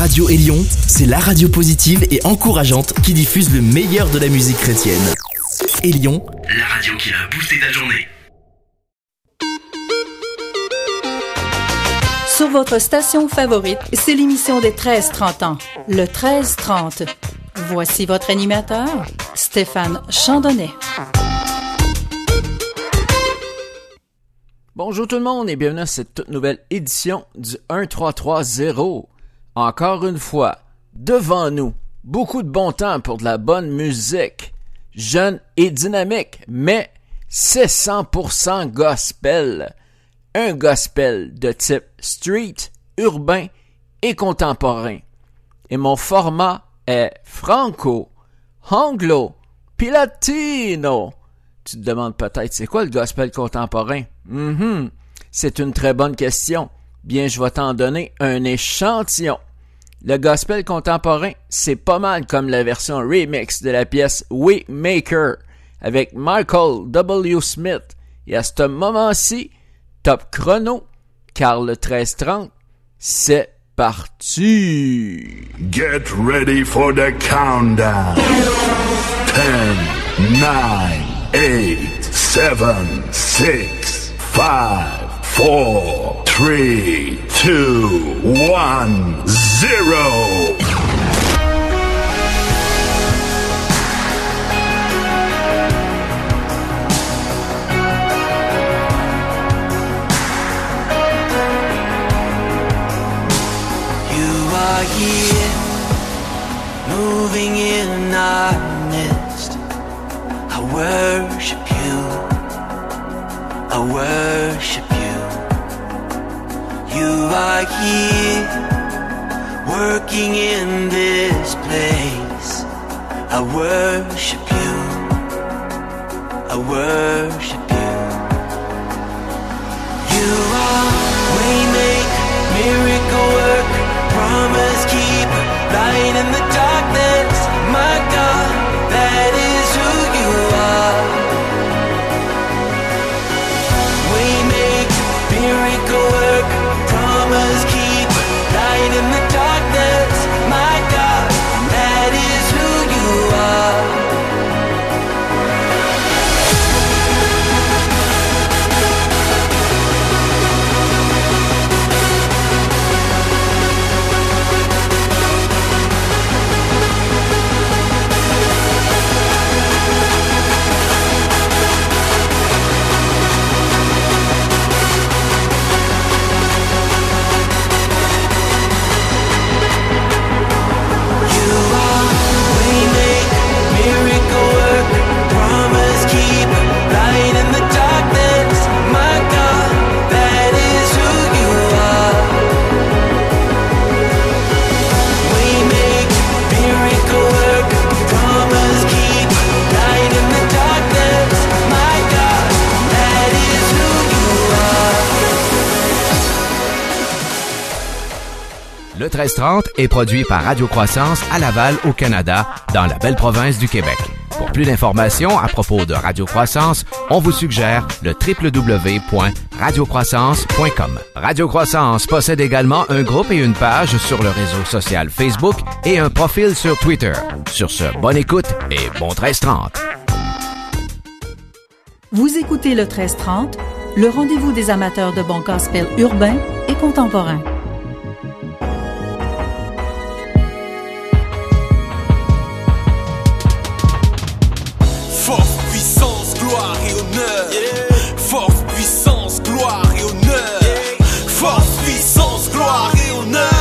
Radio Élion, c'est la radio positive et encourageante qui diffuse le meilleur de la musique chrétienne. Élion, la radio qui a boosté ta journée. Sur votre station favorite, c'est l'émission des 13-30 ans, le 13-30. Voici votre animateur, Stéphane Chandonnet. Bonjour tout le monde et bienvenue à cette toute nouvelle édition du 1330. Encore une fois, devant nous, beaucoup de bon temps pour de la bonne musique, jeune et dynamique, mais c'est 100% gospel. Un gospel de type street, urbain et contemporain. Et mon format est franco, anglo, puis latino. Tu te demandes peut-être, c'est quoi le gospel contemporain? Mhm. C'est une très bonne question. Bien, je vais t'en donner un échantillon. Le gospel contemporain, c'est pas mal comme la version remix de la pièce We Maker avec Michael W. Smith. Et à ce moment-ci, top chrono, car le 1330, c'est parti. Get ready for the countdown. 10, 9, 8, 7, 6, 5, 4, 3, 2, 1, 0. You are here, moving in our midst. I worship you. I worship you. You are here, working in this place. I worship you. I worship you. You are waymaker, miracle work, promise keeper, light in the darkness. 1330 est produit par Radio Croissance à Laval, au Canada, dans la belle province du Québec. Pour plus d'informations à propos de Radio Croissance, on vous suggère le www.radiocroissance.com. Radio Croissance possède également un groupe et une page sur le réseau social Facebook et un profil sur Twitter. Sur ce, bonne écoute et bon 1330. Vous écoutez le 1330, le rendez-vous des amateurs de bon gospel urbain et contemporain. Et honneur. Force, puissance, gloire et honneur. Force, puissance, gloire et honneur.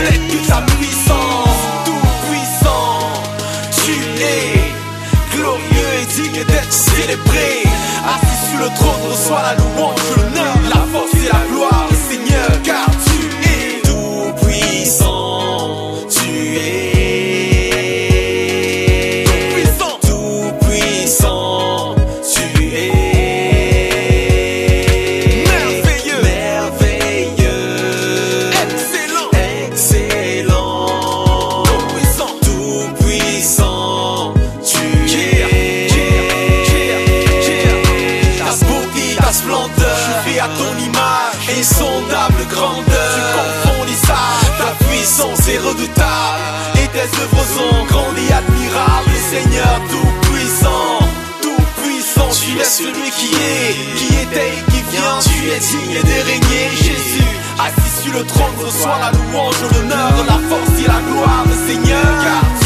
Reflète que ta puissance. Tout puissant, tu es glorieux digne d'être célébré. Assis sur le trône, reçoit la louange, celui qui est, qui était et qui vient. Tu es digne de régner, Jésus. Assis sur le trône, reçois la louange, l'honneur, la force et la gloire, le Seigneur,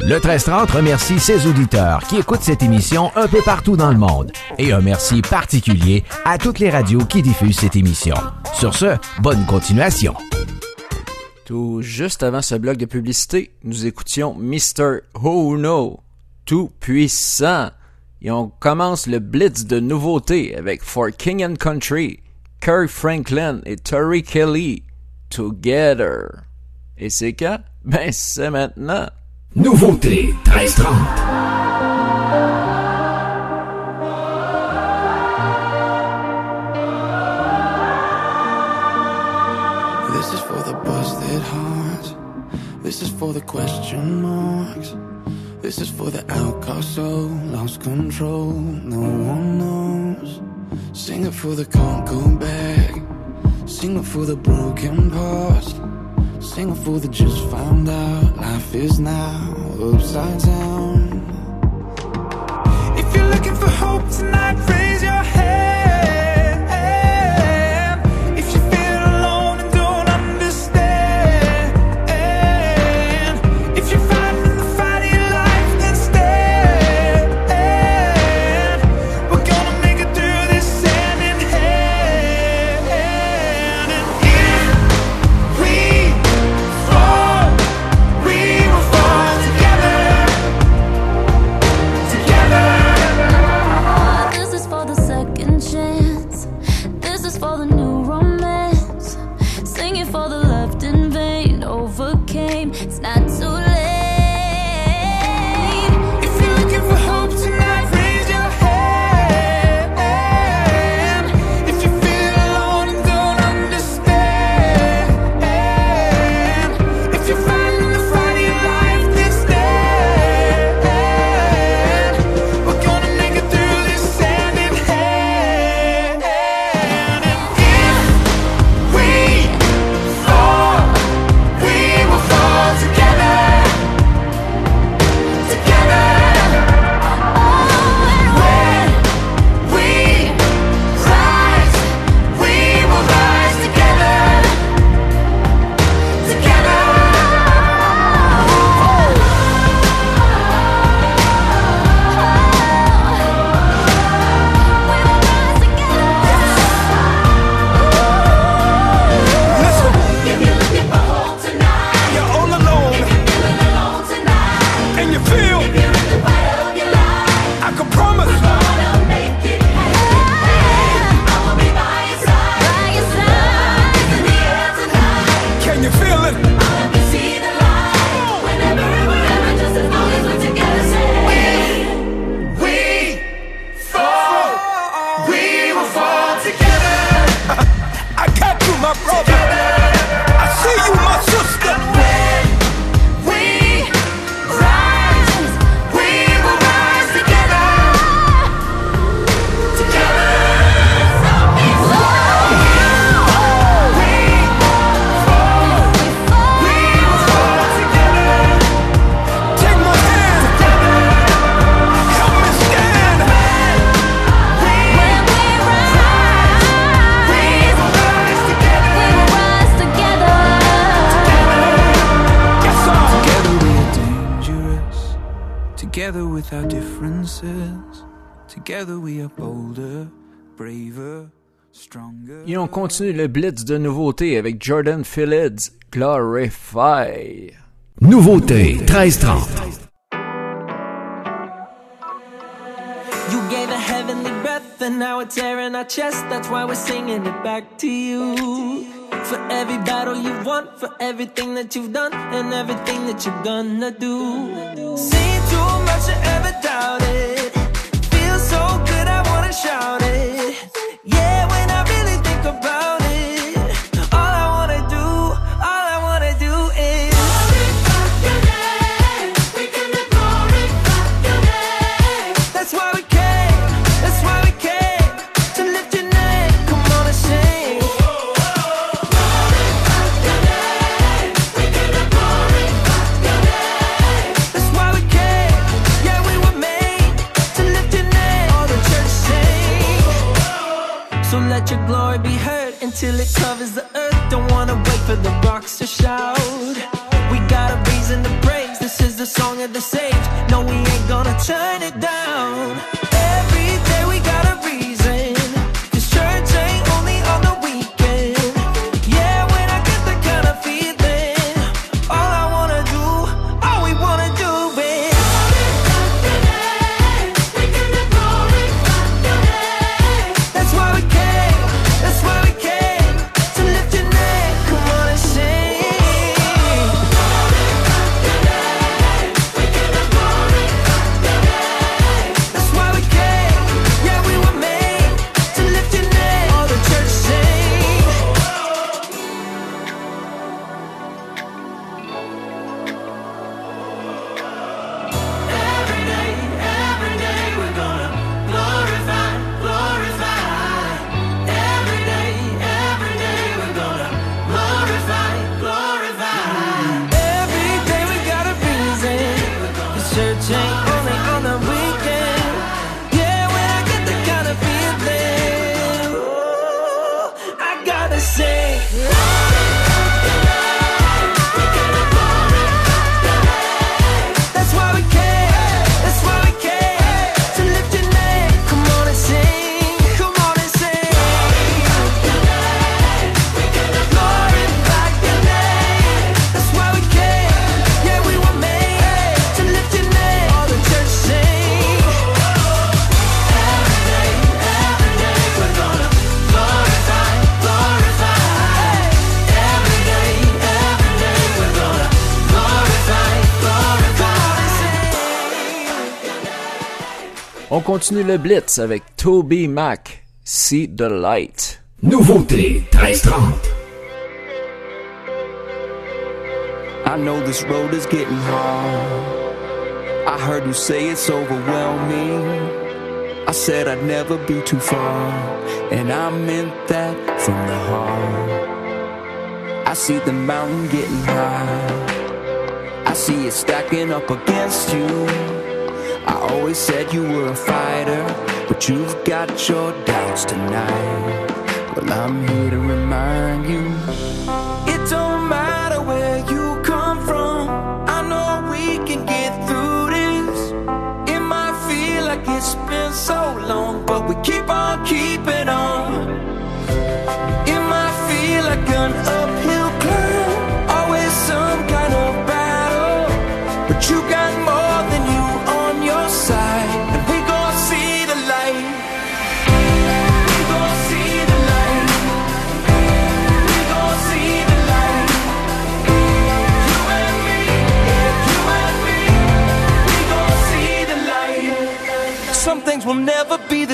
Le 1330 remercie ses auditeurs qui écoutent cette émission un peu partout dans le monde. Et un merci particulier à toutes les radios qui diffusent cette émission. Sur ce, bonne continuation. Tout juste avant ce bloc de publicité, nous écoutions Mr. Oh No, tout puissant. Et on commence le blitz de nouveautés avec For King and Country, Kirk Franklin et Tori Kelly, Together. Et c'est quand? Ben, c'est maintenant. Nouveauté 1330. This is for the busted hearts. This is for the question marks. This is for the outcast soul, lost control. No one knows. Sing it for the can't go back. Sing it for the broken past. Sing it for the just found out. Life is now upside down. If you're looking for hope tonight, raise your hand. Together with our differences, together we are bolder, braver, stronger. Et on continue le blitz de nouveautés avec Jordan Phillips, Glorify. Nouveauté 1330. And now it's air in our chest. That's why we're singing it back to you. For every battle you've won, for everything that you've done, and everything that you're gonna do. Seen too much to ever doubt it. Feels so good, I wanna shout it. Until it covers the earth. Don't wanna wait for the rocks to shout. We got a reason to praise. This is the song of the sage. No, we ain't gonna turn it down. Continue le blitz er avec Toby Mac, See the Light. Nouveauté 1330. I know this road is getting hard. I heard you say it's overwhelming. I said I'd never be too far, and I meant that from the heart. I see the mountain getting high. I see it stacking up against you. I always said you were a fighter, but you've got your doubts tonight. Well, I'm here to remind you it don't matter where you come from. I know we can get through this. It might feel like it's been so long, but we keep on keeping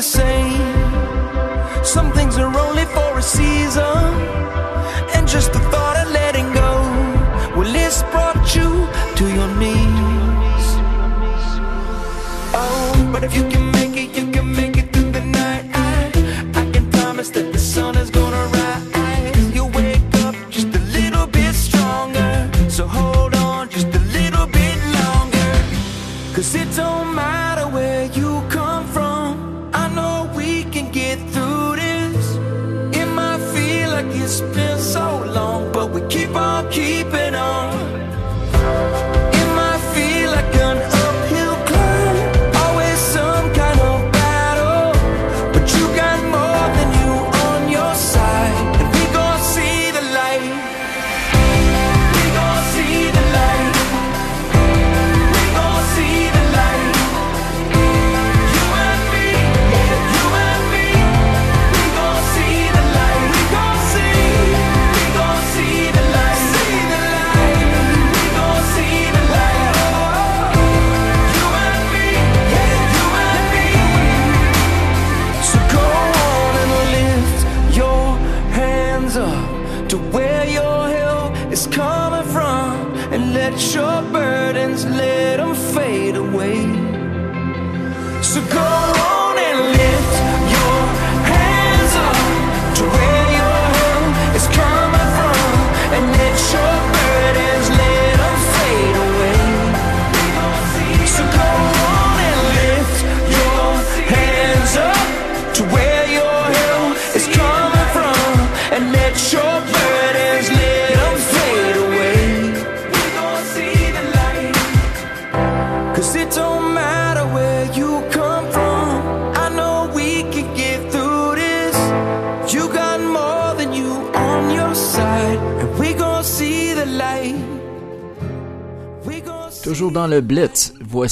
the same. Some things are only for a season. And just the thought of letting go, well, it's brought you to your knees. Oh, but if you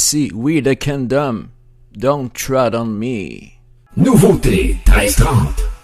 voici We the Kingdom, Don't Tread on Me. Nouveauté 1330.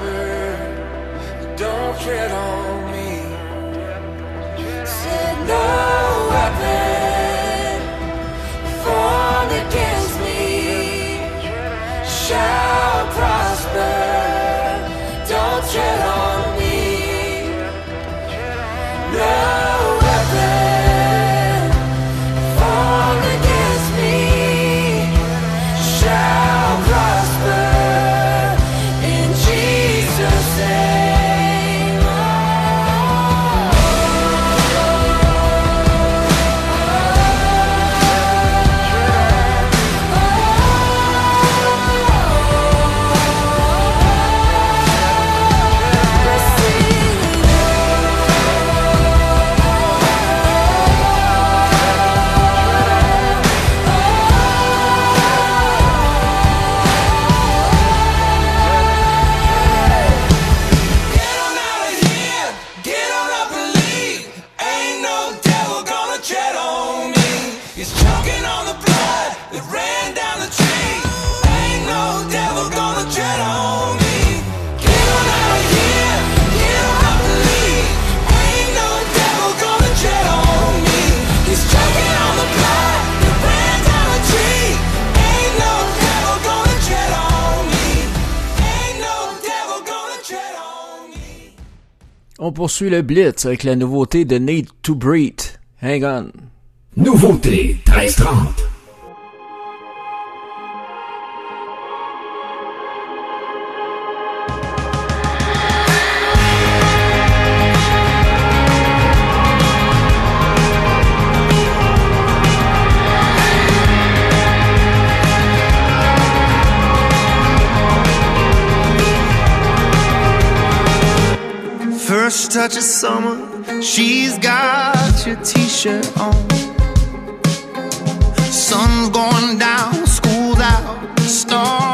whisper, don't tread on. poursuit le blitz avec la nouveauté de Need to Breathe. Hang on. Nouveauté 1330. touch of summer, she's got your t-shirt on. Sun's going down, school's out, stars.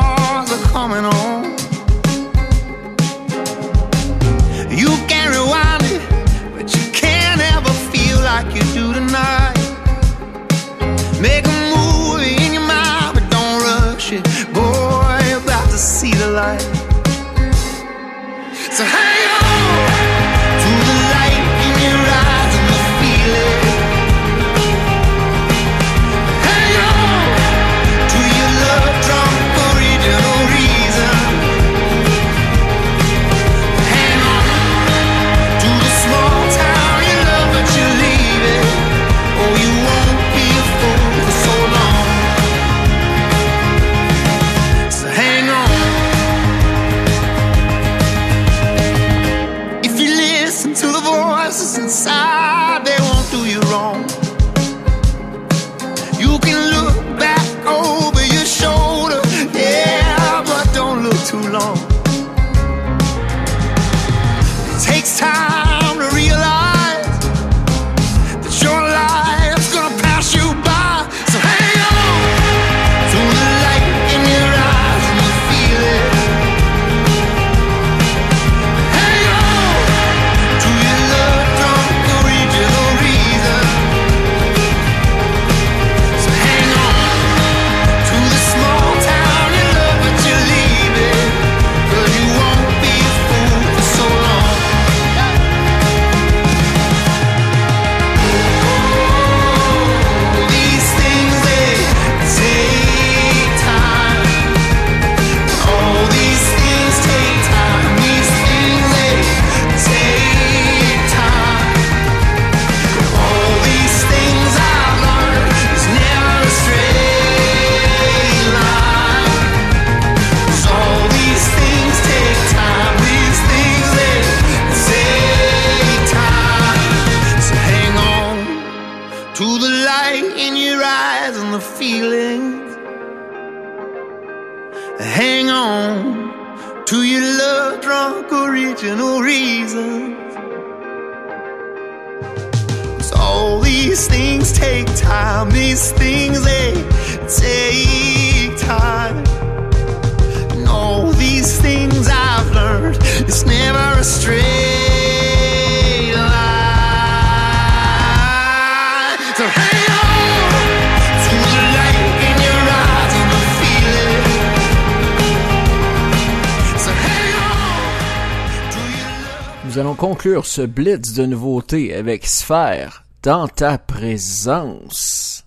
ce blitz de nouveautés avec Sphère dans ta présence.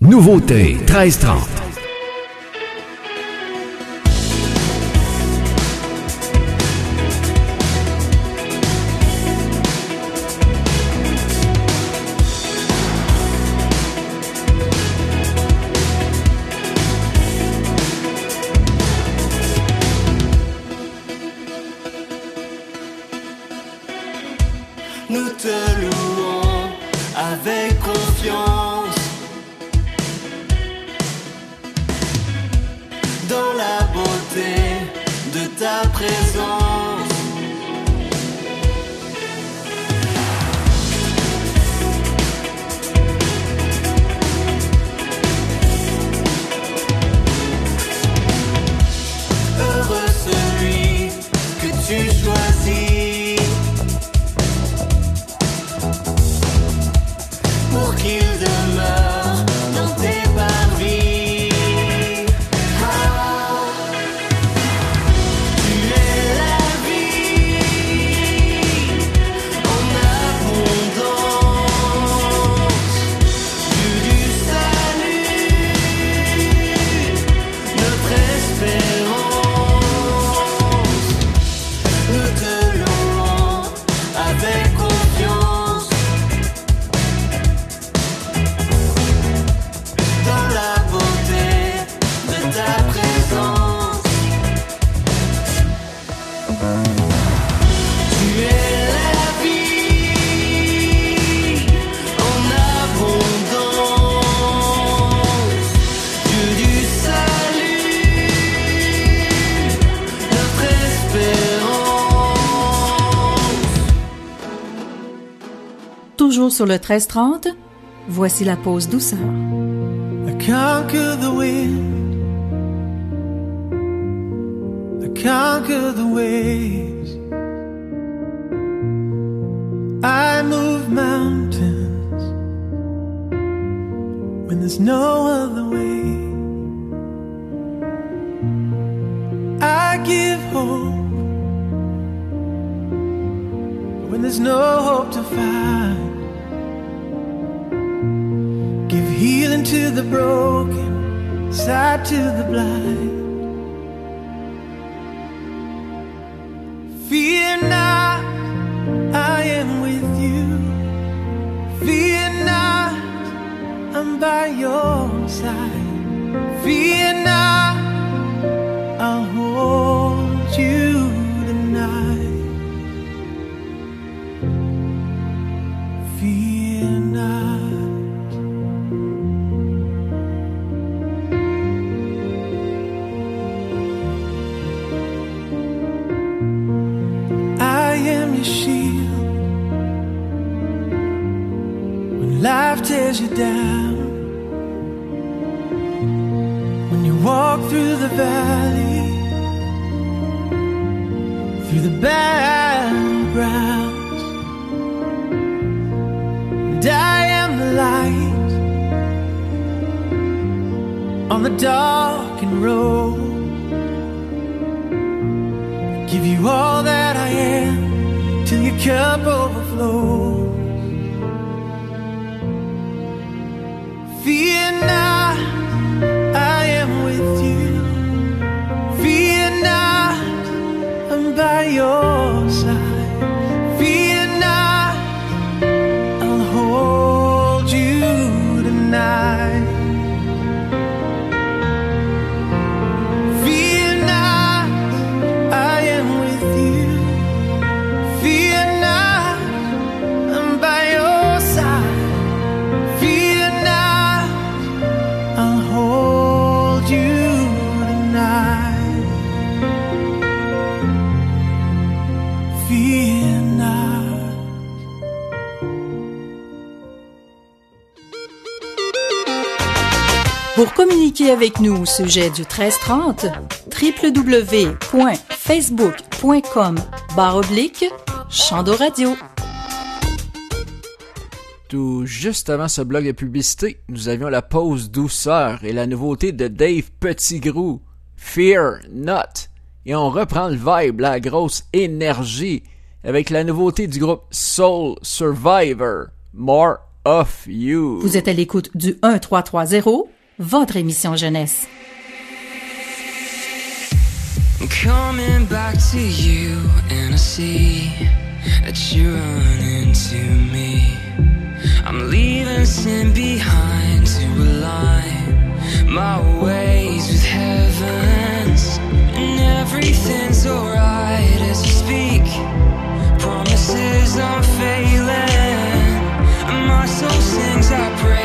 Nouveauté 1330. nous te. Sur le 1330. Voici la pause douceur. I conquer the wind. I conquer the waves. I move mountains when there's no other way. Broken, sight to the blind. Avec nous au sujet du 1330, www.facebook.com barre oblique Radio. Tout juste avant ce blog de publicité, nous avions la pause douceur et la nouveauté de Dave Petitgrou, Fear Not. Et on reprend le vibe, la grosse énergie, avec la nouveauté du groupe Soul Survivor, More of You. Vous êtes à l'écoute du 1330, votre émission jeunesse. I'm coming back to you and I see that you run into me. I'm leaving sin behind to align my ways with heaven's, and everything's alright as you speak. Promises unfailing, and my soul sings our praise.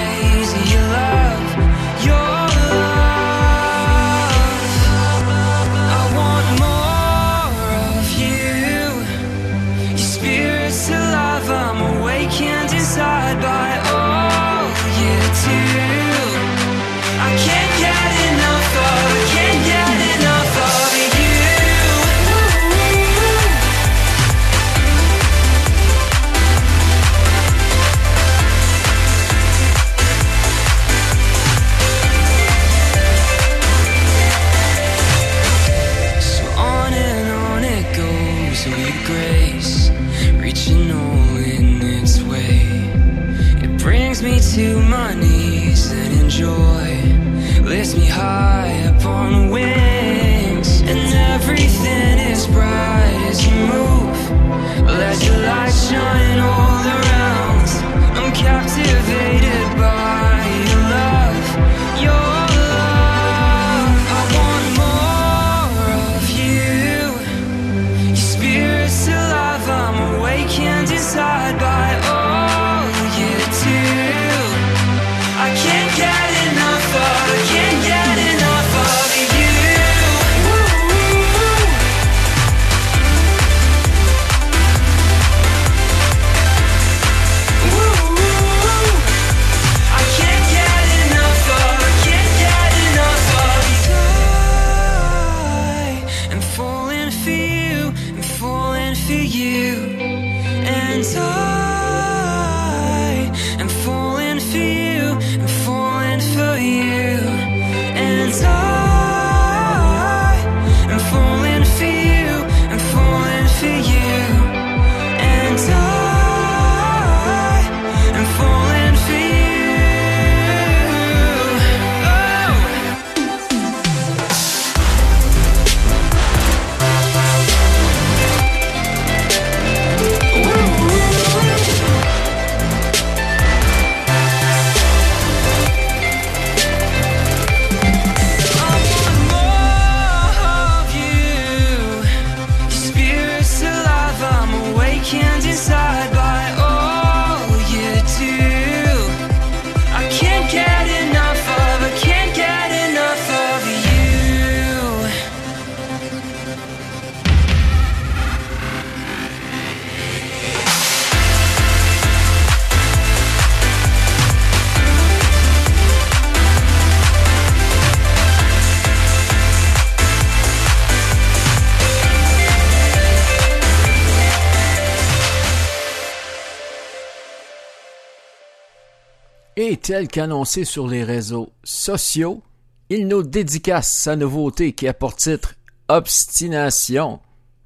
Et tel qu'annoncé sur les réseaux sociaux, il nous dédicace sa nouveauté qui a pour titre Obstination.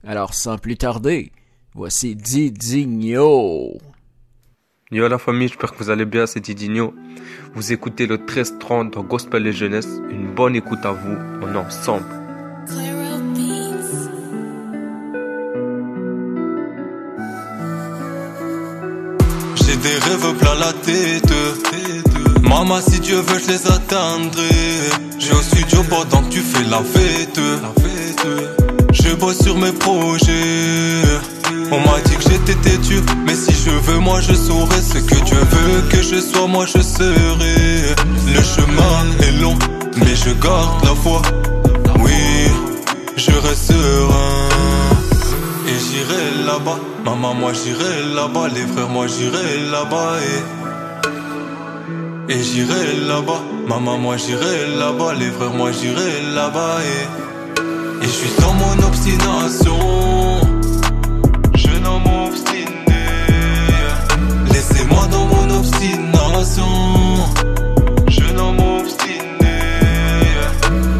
Alors sans plus tarder, voici Didinho. Yo la famille, j'espère que vous allez bien, c'est Didinho. Vous écoutez le 1330 dans Gospel et Jeunesse. Une bonne écoute à vous, on ensemble. Des rêves plein la tête. Maman, si Dieu veut, je les atteindrai. J'ai au studio pendant que tu fais la fête. Je bosse sur mes projets. On m'a dit que j'étais têtu, mais si je veux, moi je saurai ce que Dieu veut que je sois, moi je serai. Le chemin est long, mais je garde la foi. Oui, je reste serein. J'irai là-bas, maman, moi j'irai là-bas, les frères, moi j'irai là-bas. Et, et j'irai là-bas, maman, moi j'irai là-bas, les frères, moi j'irai là-bas. Et, et je suis dans mon obstination. Je n'en m'obstine. Laissez-moi dans mon obstination. Je n'en m'obstine.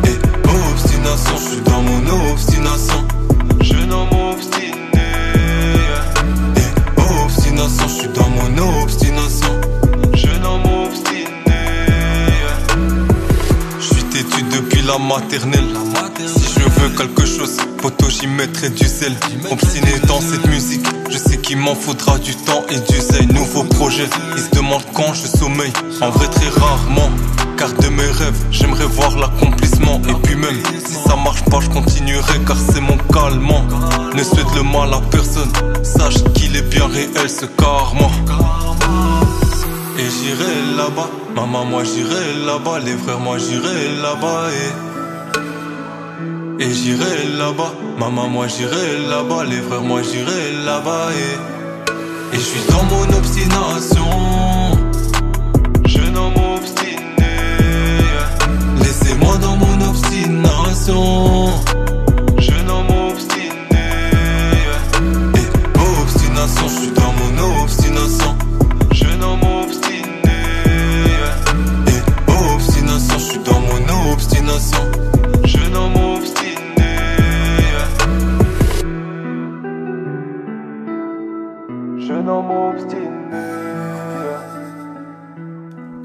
Et obstination, je suis dans mon obstination. Maternelle. Si je veux quelque chose, poto j'y mettrai du sel. Obstiné dans cette musique, je sais qu'il m'en faudra du temps et du zèle. Nouveau projet, ils se demandent quand je sommeille. En vrai, très rarement. Car de mes rêves, j'aimerais voir l'accomplissement. Et puis même, si ça marche pas, je continuerai car c'est mon calmant. Ne souhaite le mal à personne, sache qu'il est bien réel ce karma. Et j'irai là-bas, maman, moi j'irai là-bas, les frères, moi j'irai là-bas. Et, et j'irai là-bas, maman, moi j'irai là-bas, les frères, moi j'irai là-bas. Et, et je suis dans mon obstination. Je n'en m'obstine. Laissez-moi dans mon obstination.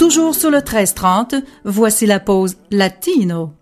Toujours sur le 1330, voici la pause latino.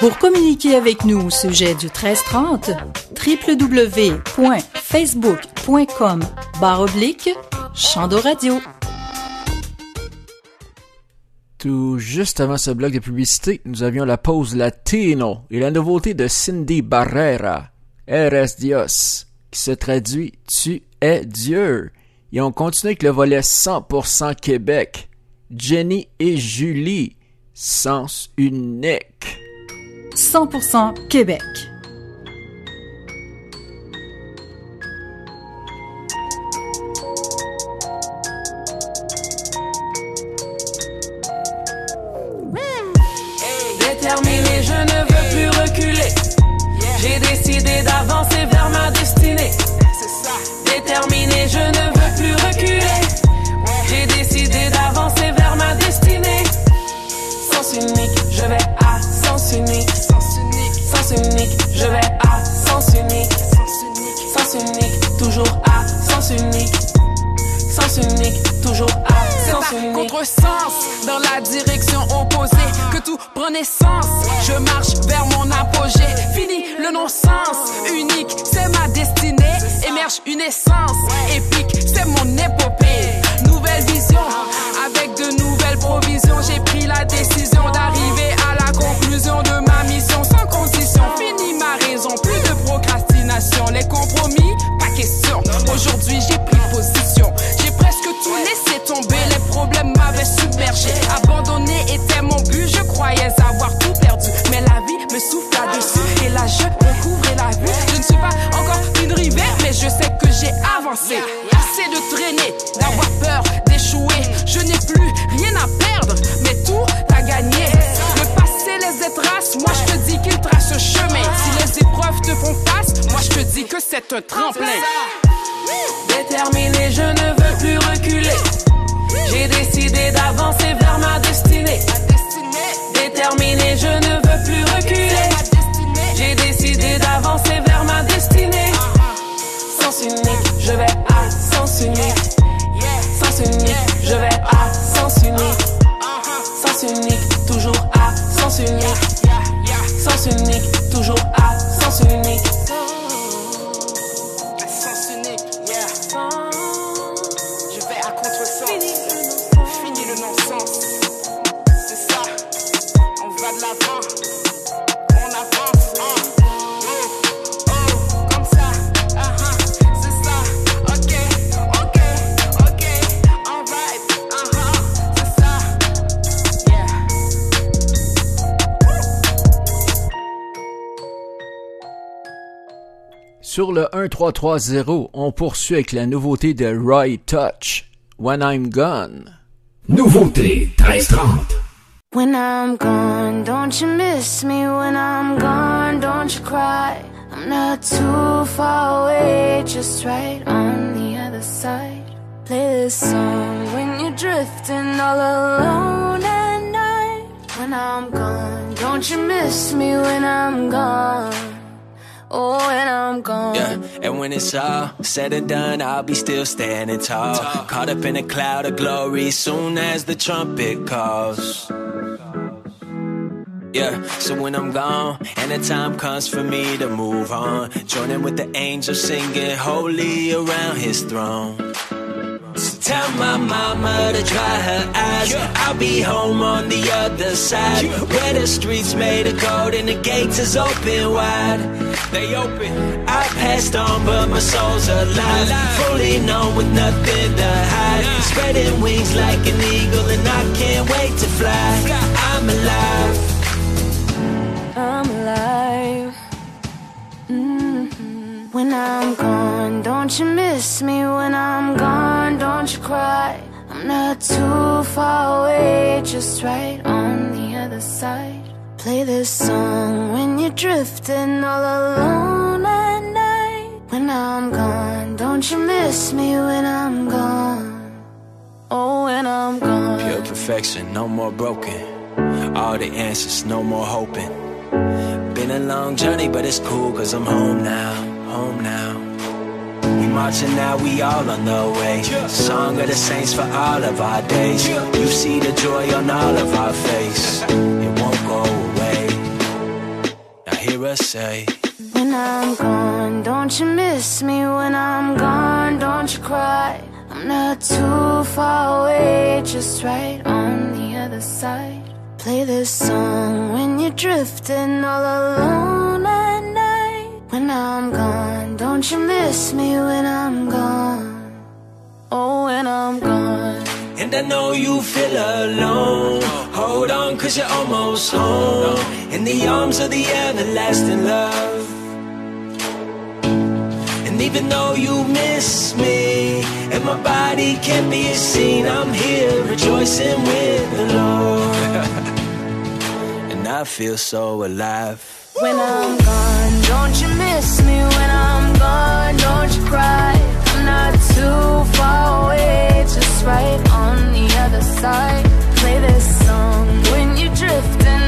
Pour communiquer avec nous au sujet du 1330, www.facebook.com oblique Chandoradio. Tout juste avant ce bloc de publicité, nous avions la pause latino et la nouveauté de Cindy Barrera, Eres Dios, qui se traduit Tu es Dieu. Et on continue avec le volet 100% Québec. Jenny et Julie, sens unique. 100% Québec. Déterminé, je ne veux plus reculer. J'ai décidé d'avancer vers ma destinée. Déterminé, je ne veux sens unique. Sens unique, toujours à contre-sens dans la direction opposée que tout prend naissance. Je marche vers mon apogée. Fini le non-sens. Unique, c'est ma destinée. Émerge une essence. Épique, c'est mon épopée. Nouvelle vision, avec de nouvelles provisions. J'ai pris la décision d'arriver à la conclusion 3-3-0, on poursuit avec la nouveauté de Roy Touch, When I'm Gone. Nouveauté 1330. When I'm gone, don't you miss me? When I'm gone, don't you cry? I'm not too far away, just right on the other side. Play this song when you're drifting all alone at night. When I'm gone, don't you miss me? When I'm gone. Oh, I'm gone. Yeah, and when it's all said and done, I'll be still standing tall. Caught up in a cloud of glory soon as the trumpet calls. Yeah, so when I'm gone and the time comes for me to move on, joining with the angels singing holy around his throne. So tell my mama to dry her eyes. I'll be home on the other side, where the streets made of gold and the gates is open wide. They open. I passed on, but my soul's alive, fully known with nothing to hide. Spreading wings like an eagle, and I can't wait to fly. I'm alive. I'm alive. Mhm. When I'm gone, don't you miss me? When I'm gone, don't you cry? I'm not too far away, just right on the other side. Play this song when you're drifting all alone at night. When I'm gone, don't you miss me when I'm gone? Oh, when I'm gone. Pure perfection, no more broken. All the answers, no more hoping. Been a long journey, but it's cool, cause I'm home now, home now. We marching now, we all on the way. Song of the saints for all of our days. You see the joy on all of our face. It won't go away. Now hear us say, When I'm gone, don't you miss me? When I'm gone, don't you cry? I'm not too far away, just right on the other side. Play this song when you're drifting all alone at night. When I'm gone, don't you miss me when I'm gone? Oh, when I'm gone. And I know you feel alone. Hold on, cause you're almost home. In the arms of the everlasting love. And even though you miss me, and my body can't be seen, I'm here rejoicing with the Lord. and I feel so alive. When I'm gone, don't you miss me when I'm gone? Don't you cry? I'm not too far away, just right on the other side. Play this song when you're drifting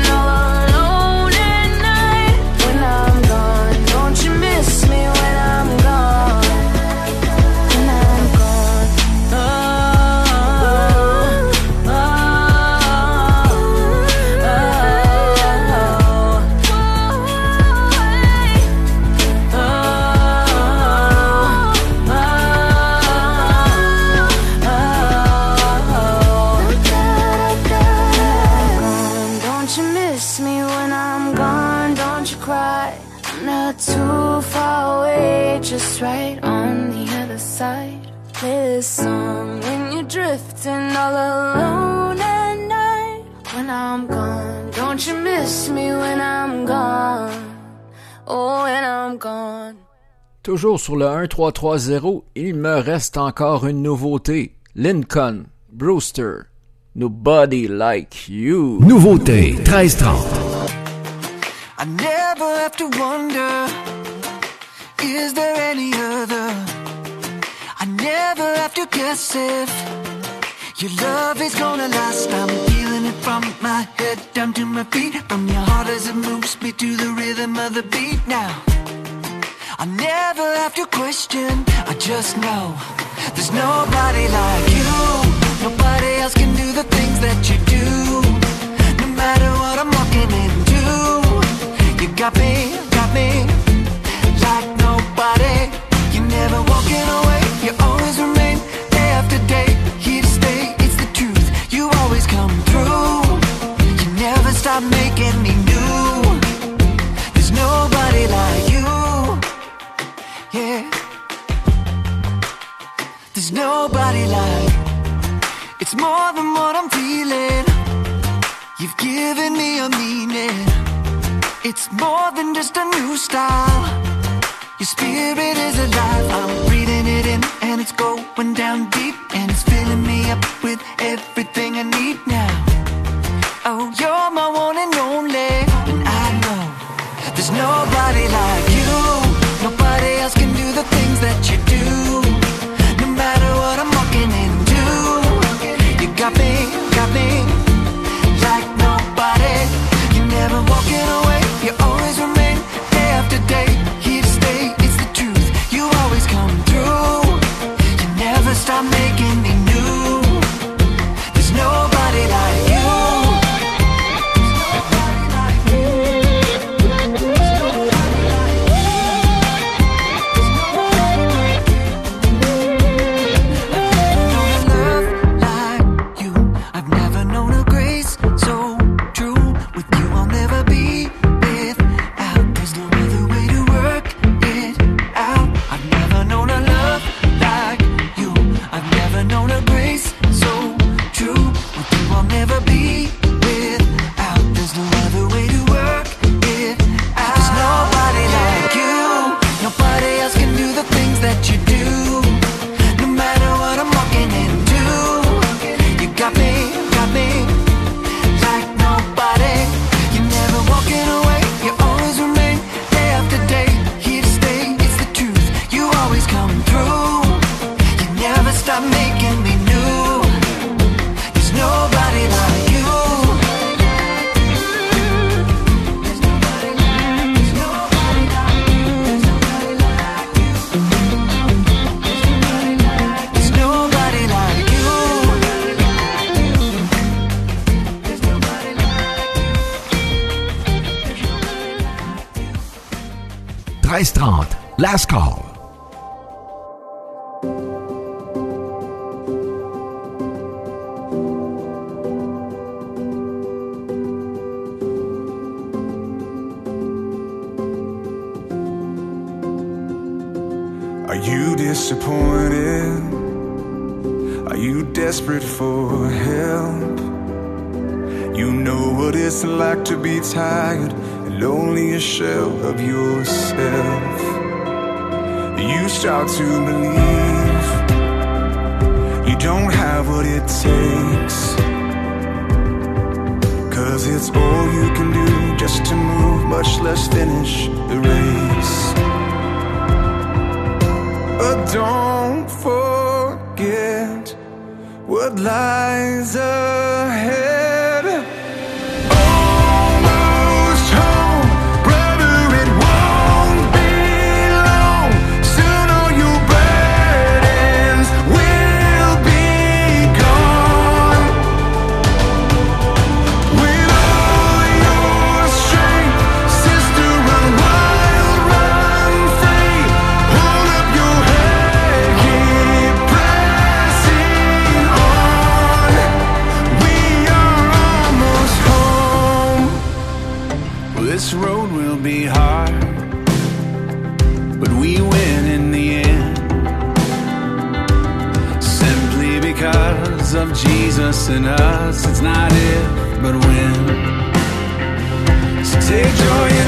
I'm gone? Oh, when I'm gone. Toujours sur le 1330, il me reste encore une nouveauté. Lincoln, Brewster, Nobody Like You. Nouveauté 1330. I never have to wonder, is there any other? I never have to guess if your love is gonna last. I'm it from my head down to my feet, from your heart as it moves me to the rhythm of the beat now. I never have to question, I just know there's nobody like you. Nobody else can do the things that you do. No matter what I'm walking into, you got me, got me like nobody. You're never walking away, you always remain Nobody like. It's more than what I'm feeling. You've given me a meaning. It's more than just a new style. Your spirit is alive. I'm breathing it in and it's going down deep And it's filling me up with everything I need now. Oh, you're my one and only. And I know There's nobody like you. Nobody else can do the things that you do. it takes. Cause it's all you can do just to move Much less finish the race. But don't forget What lies ahead. us us. It's not if, but when. So take joy.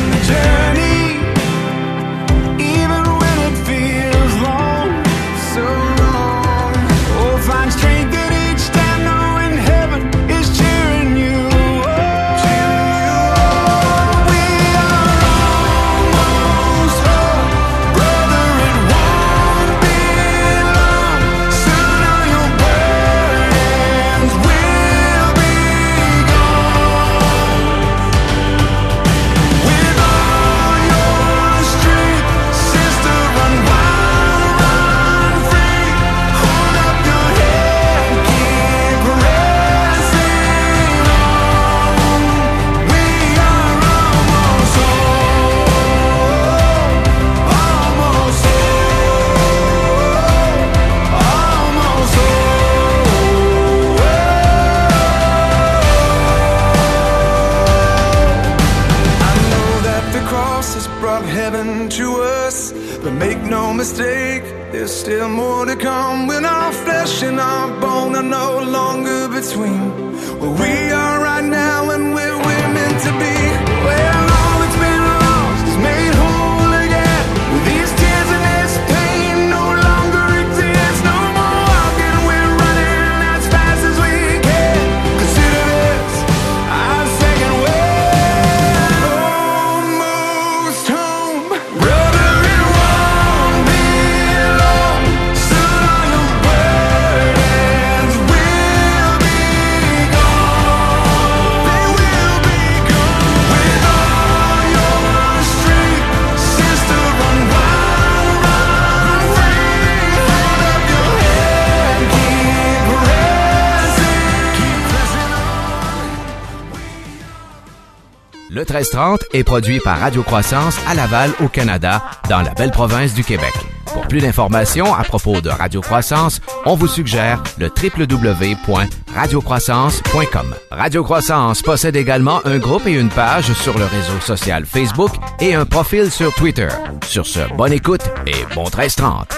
1330 est produit par Radio Croissance à Laval, au Canada, dans la belle province du Québec. Pour plus d'informations à propos de Radio Croissance, on vous suggère le www.radiocroissance.com. Radio Croissance possède également un groupe et une page sur le réseau social Facebook et un profil sur Twitter. Sur ce, bonne écoute et bon 1330.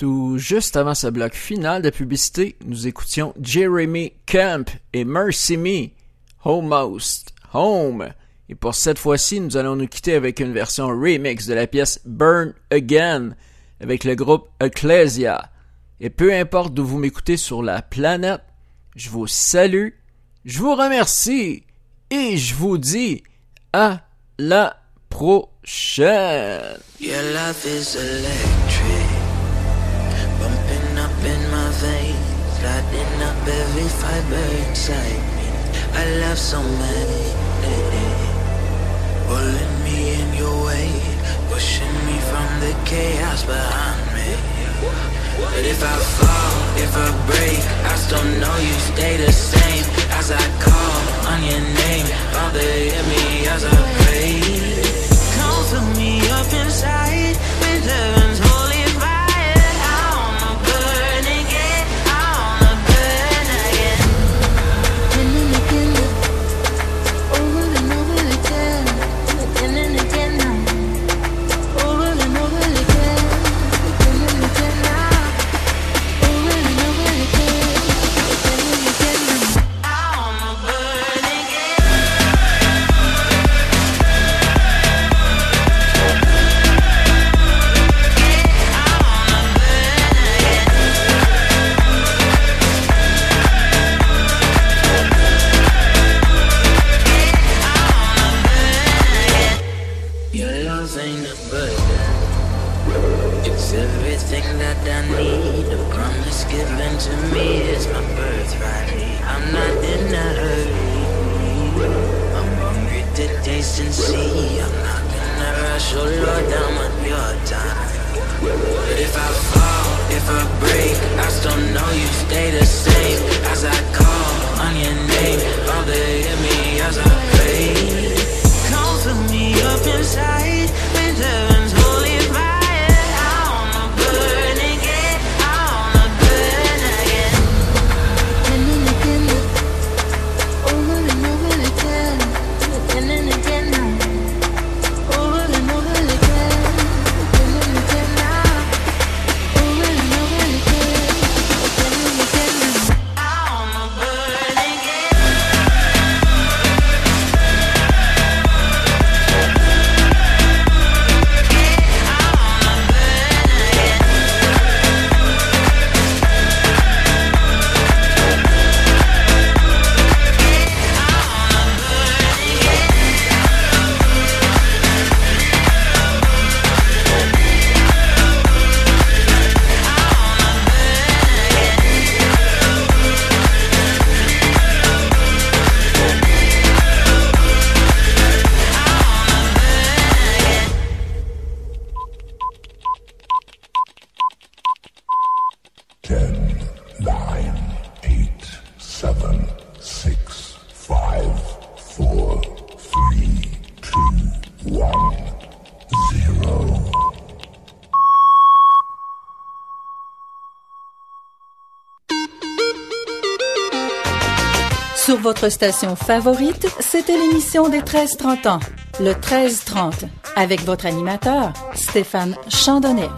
Tout juste avant ce bloc final de publicité, nous écoutions Jeremy Camp et Mercy Me, Almost Home. Et pour cette fois-ci, nous allons nous quitter avec une version remix de la pièce Burn Again avec le groupe Ecclesia. Et peu importe d'où vous m'écoutez sur la planète, je vous salue, je vous remercie et je vous dis à la prochaine. Your is electric. I love so many, pulling me in your way, pushing me from the chaos behind me. But if I fall, if I break, I still know you stay the same. As I call on your name, Father, hear me as I pray. Come fill me up inside with heaven's holy or slow down on your time. If I fall, if I break, I still know you stay the same. As I call on your name, all Father, hear me as I pray. Come fill me up inside with heaven's votre station favorite, c'était l'émission des 13-30 ans, le 13-30, avec votre animateur, Stéphane Chandonnet.